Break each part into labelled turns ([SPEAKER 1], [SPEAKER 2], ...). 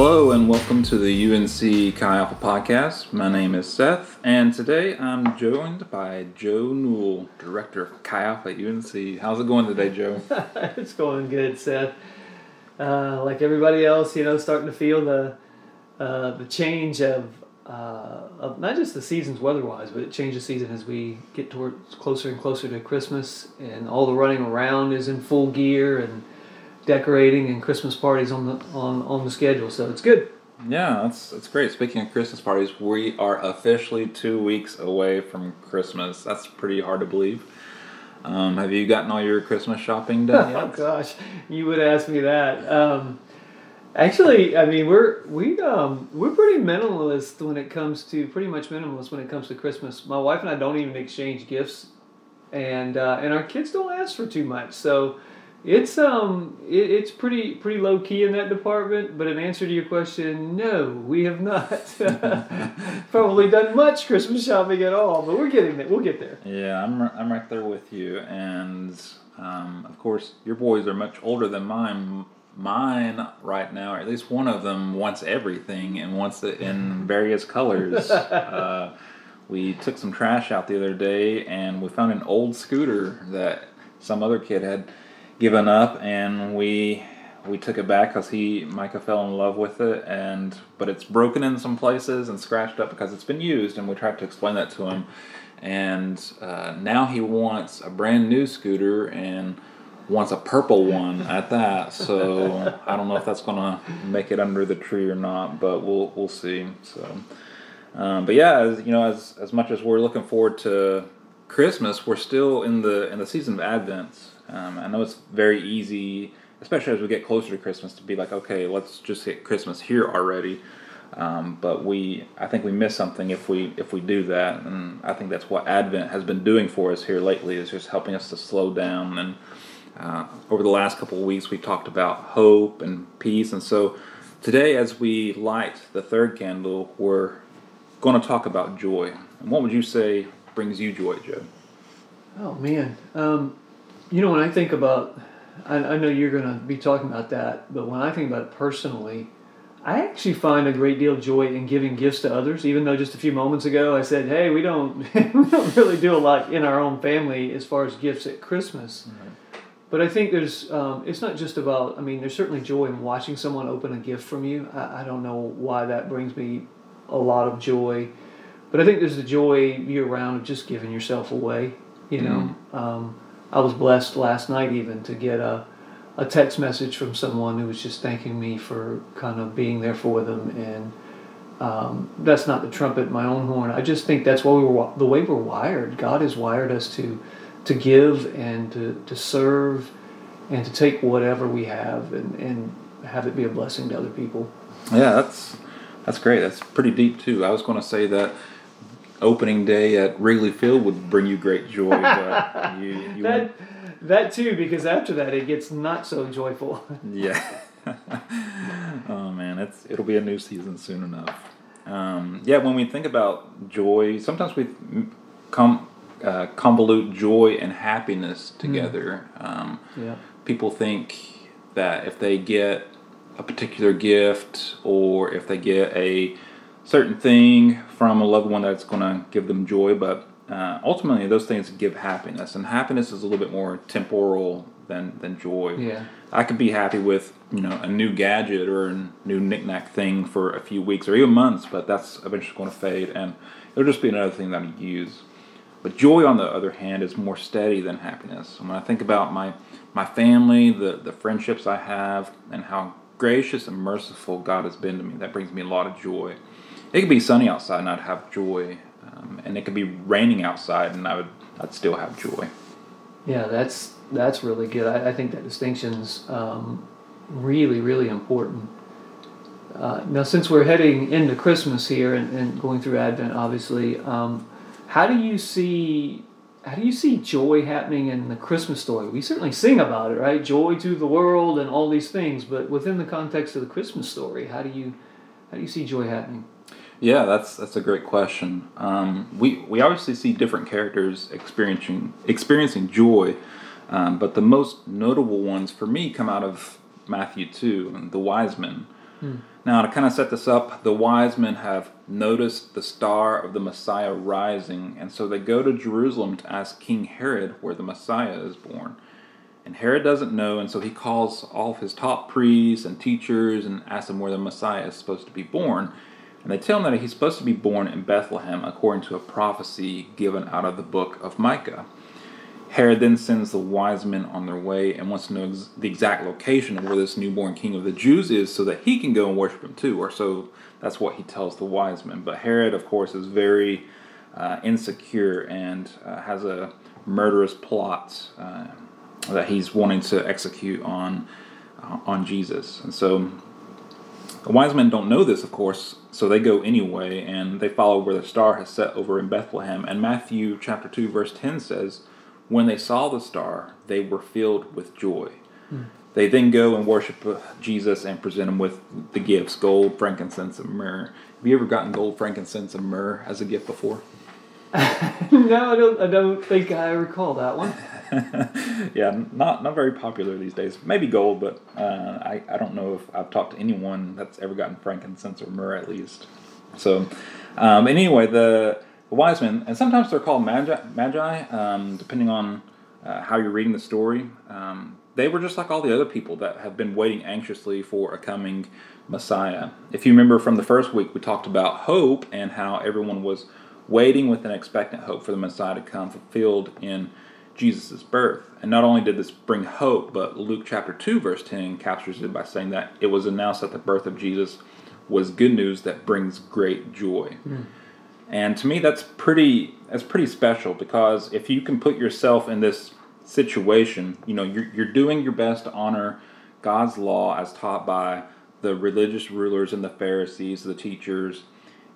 [SPEAKER 1] Hello and welcome to the UNC Chi Alpha podcast. My name is Seth, and today I'm joined by Joe Newell, director of Chi Alpha at UNC. How's it going today, Joe?
[SPEAKER 2] it's going good, Seth. Uh, like everybody else, you know, starting to feel the uh, the change of, uh, of not just the seasons weather-wise, but change of season as we get towards closer and closer to Christmas, and all the running around is in full gear, and decorating and Christmas parties on the on on the schedule. So it's good.
[SPEAKER 1] Yeah, that's that's great. Speaking of Christmas parties, we are officially two weeks away from Christmas. That's pretty hard to believe. Um, have you gotten all your Christmas shopping done
[SPEAKER 2] oh gosh, you would ask me that. Um, actually, I mean we're we um, we're pretty minimalist when it comes to pretty much minimalist when it comes to Christmas. My wife and I don't even exchange gifts, and uh, and our kids don't ask for too much. So it's um it, it's pretty pretty low key in that department. But in answer to your question, no, we have not probably done much Christmas shopping at all. But we're getting there. We'll get there.
[SPEAKER 1] Yeah, I'm I'm right there with you, and um, of course your boys are much older than mine. Mine right now, or at least one of them wants everything and wants it in various colors. uh, we took some trash out the other day, and we found an old scooter that some other kid had given up, and we we took it back because he Micah fell in love with it, and but it's broken in some places and scratched up because it's been used, and we tried to explain that to him, and uh, now he wants a brand new scooter and wants a purple one at that. So I don't know if that's gonna make it under the tree or not, but we'll we'll see. So. Um, but yeah, as you know, as as much as we're looking forward to Christmas, we're still in the in the season of Advent. Um, I know it's very easy, especially as we get closer to Christmas, to be like, okay, let's just hit Christmas here already. Um, but we, I think we miss something if we if we do that, and I think that's what Advent has been doing for us here lately, is just helping us to slow down. And uh, over the last couple of weeks, we talked about hope and peace, and so today, as we light the third candle, we're going to talk about joy. And what would you say brings you joy, Joe?
[SPEAKER 2] Oh man, um, you know when I think about, I, I know you're going to be talking about that, but when I think about it personally, I actually find a great deal of joy in giving gifts to others. Even though just a few moments ago I said, "Hey, we don't we don't really do a lot in our own family as far as gifts at Christmas." But I think there's, um, it's not just about, I mean, there's certainly joy in watching someone open a gift from you. I, I don't know why that brings me a lot of joy. But I think there's the joy year round of just giving yourself away. You know, um, I was blessed last night even to get a, a text message from someone who was just thanking me for kind of being there for them. And um, that's not the trumpet my own horn. I just think that's why we were the way we're wired. God has wired us to to give and to, to serve and to take whatever we have and, and have it be a blessing to other people.
[SPEAKER 1] Yeah, that's that's great. That's pretty deep too. I was going to say that opening day at Wrigley Field would bring you great joy, but you, you
[SPEAKER 2] that that too because after that it gets not so joyful
[SPEAKER 1] yeah. oh man, it's it'll be a new season soon enough. Um, yeah, when we think about joy, sometimes we com- uh, convolute joy and happiness together. Um,
[SPEAKER 2] yeah
[SPEAKER 1] people think that if they get a particular gift or if they get a certain thing from a loved one that's going to give them joy but uh, ultimately those things give happiness and happiness is a little bit more temporal than, than joy
[SPEAKER 2] Yeah.
[SPEAKER 1] i could be happy with you know a new gadget or a new knickknack thing for a few weeks or even months but that's eventually going to fade and it'll just be another thing that i use but joy, on the other hand, is more steady than happiness. And when I think about my my family, the the friendships I have, and how gracious and merciful God has been to me, that brings me a lot of joy. It could be sunny outside and I'd have joy, um, and it could be raining outside and I would I'd still have joy.
[SPEAKER 2] yeah that's that's really good. I, I think that distinction's um, really really important. Uh, now since we're heading into christmas here and, and going through advent obviously um, how do you see how do you see joy happening in the christmas story? We certainly sing about it right? Joy to the world and all these things but within the context of the christmas story how do you how do you see joy happening
[SPEAKER 1] Yeah, that's that's a great question. Um, we we obviously see different characters experiencing experiencing joy, um, but the most notable ones for me come out of Matthew two and the wise men. Now, to kind of set this up, the wise men have noticed the star of the Messiah rising, and so they go to Jerusalem to ask King Herod where the Messiah is born. And Herod doesn't know, and so he calls all of his top priests and teachers and asks them where the Messiah is supposed to be born. And they tell him that he's supposed to be born in Bethlehem according to a prophecy given out of the book of Micah. Herod then sends the wise men on their way and wants to know ex- the exact location of where this newborn king of the Jews is so that he can go and worship him too. Or so that's what he tells the wise men. But Herod, of course, is very uh, insecure and uh, has a murderous plot uh, that he's wanting to execute on uh, on Jesus. And so the wise men don't know this, of course, so they go anyway and they follow where the star has set over in Bethlehem. And Matthew chapter 2 verse 10 says, "When they saw the star, they were filled with joy." They then go and worship uh, Jesus and present him with the gifts gold, frankincense, and myrrh. Have you ever gotten gold, frankincense, and myrrh as a gift before?
[SPEAKER 2] no, I don't. I don't think I recall that one.
[SPEAKER 1] yeah, not not very popular these days. Maybe gold, but uh, I I don't know if I've talked to anyone that's ever gotten frankincense or myrrh at least. So, um, anyway, the, the wise men, and sometimes they're called magi, magi um, depending on uh, how you're reading the story. Um, they were just like all the other people that have been waiting anxiously for a coming Messiah. If you remember from the first week, we talked about hope and how everyone was waiting with an expectant hope for the Messiah to come fulfilled in Jesus' birth. And not only did this bring hope, but Luke chapter 2, verse 10 captures it by saying that it was announced that the birth of Jesus was good news that brings great joy. Hmm. And to me that's pretty that's pretty special because if you can put yourself in this situation, you know, you're you're doing your best to honor God's law as taught by the religious rulers and the Pharisees, the teachers,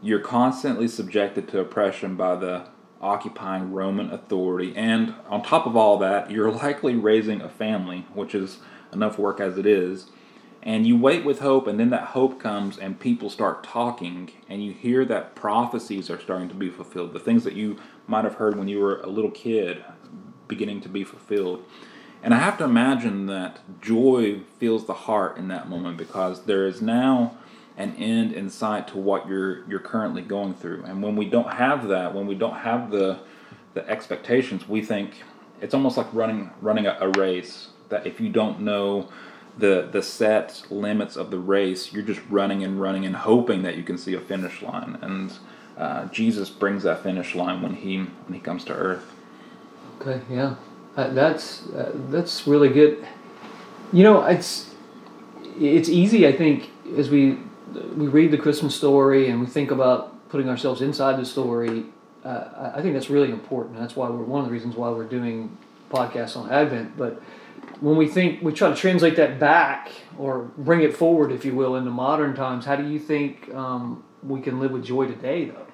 [SPEAKER 1] you're constantly subjected to oppression by the occupying Roman authority. And on top of all that, you're likely raising a family, which is enough work as it is. And you wait with hope, and then that hope comes, and people start talking, and you hear that prophecies are starting to be fulfilled. The things that you might have heard when you were a little kid beginning to be fulfilled. And I have to imagine that joy fills the heart in that moment because there is now an end in sight to what you're you're currently going through. And when we don't have that, when we don't have the the expectations, we think it's almost like running running a, a race. That if you don't know the the set limits of the race, you're just running and running and hoping that you can see a finish line. And uh, Jesus brings that finish line when he when he comes to earth.
[SPEAKER 2] Okay, yeah, uh, that's uh, that's really good. You know, it's it's easy. I think as we we read the Christmas story and we think about putting ourselves inside the story. Uh, I think that's really important. That's why we're one of the reasons why we're doing podcasts on Advent. But when we think we try to translate that back or bring it forward, if you will, into modern times, how do you think um, we can live with joy today, though?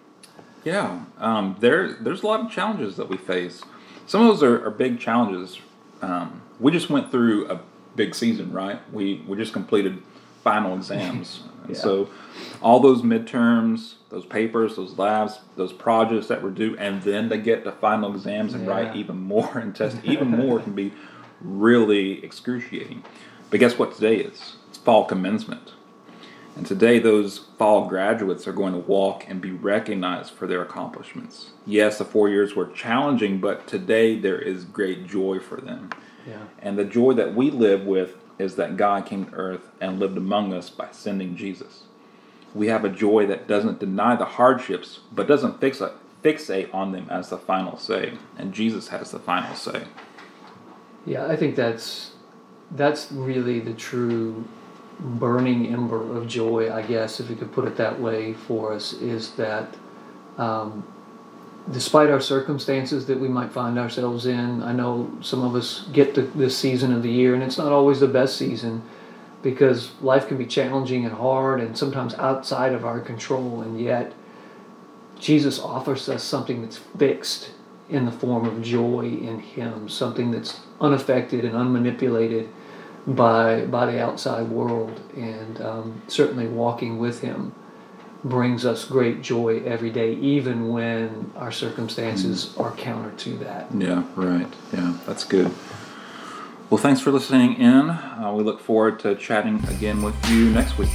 [SPEAKER 1] Yeah, um, there there's a lot of challenges that we face. Some of those are, are big challenges. Um, we just went through a big season, right? We we just completed final exams, and
[SPEAKER 2] Yeah.
[SPEAKER 1] so all those midterms, those papers, those labs, those projects that were due, and then to get to final exams and write even more and test even more can be really excruciating. But guess what today is? It's fall commencement. And today, those fall graduates are going to walk and be recognized for their accomplishments. Yes, the four years were challenging, but today there is great joy for them.
[SPEAKER 2] Yeah.
[SPEAKER 1] And the joy that we live with is that God came to earth and lived among us by sending Jesus. We have a joy that doesn't deny the hardships, but doesn't fix fixate on them as the final say. And Jesus has the final say.
[SPEAKER 2] Yeah, I think that's that's really the true burning ember of joy, I guess, if you could put it that way for us, is that um, despite our circumstances that we might find ourselves in, I know some of us get to this season of the year, and it's not always the best season because life can be challenging and hard and sometimes outside of our control, and yet Jesus offers us something that's fixed in the form of joy in Him, something that's unaffected and unmanipulated by by the outside world, and um, certainly walking with Him brings us great joy every day, even when our circumstances are counter to that.
[SPEAKER 1] Yeah, right. Yeah, that's good. Well, thanks for listening in. Uh, we look forward to chatting again with you next week.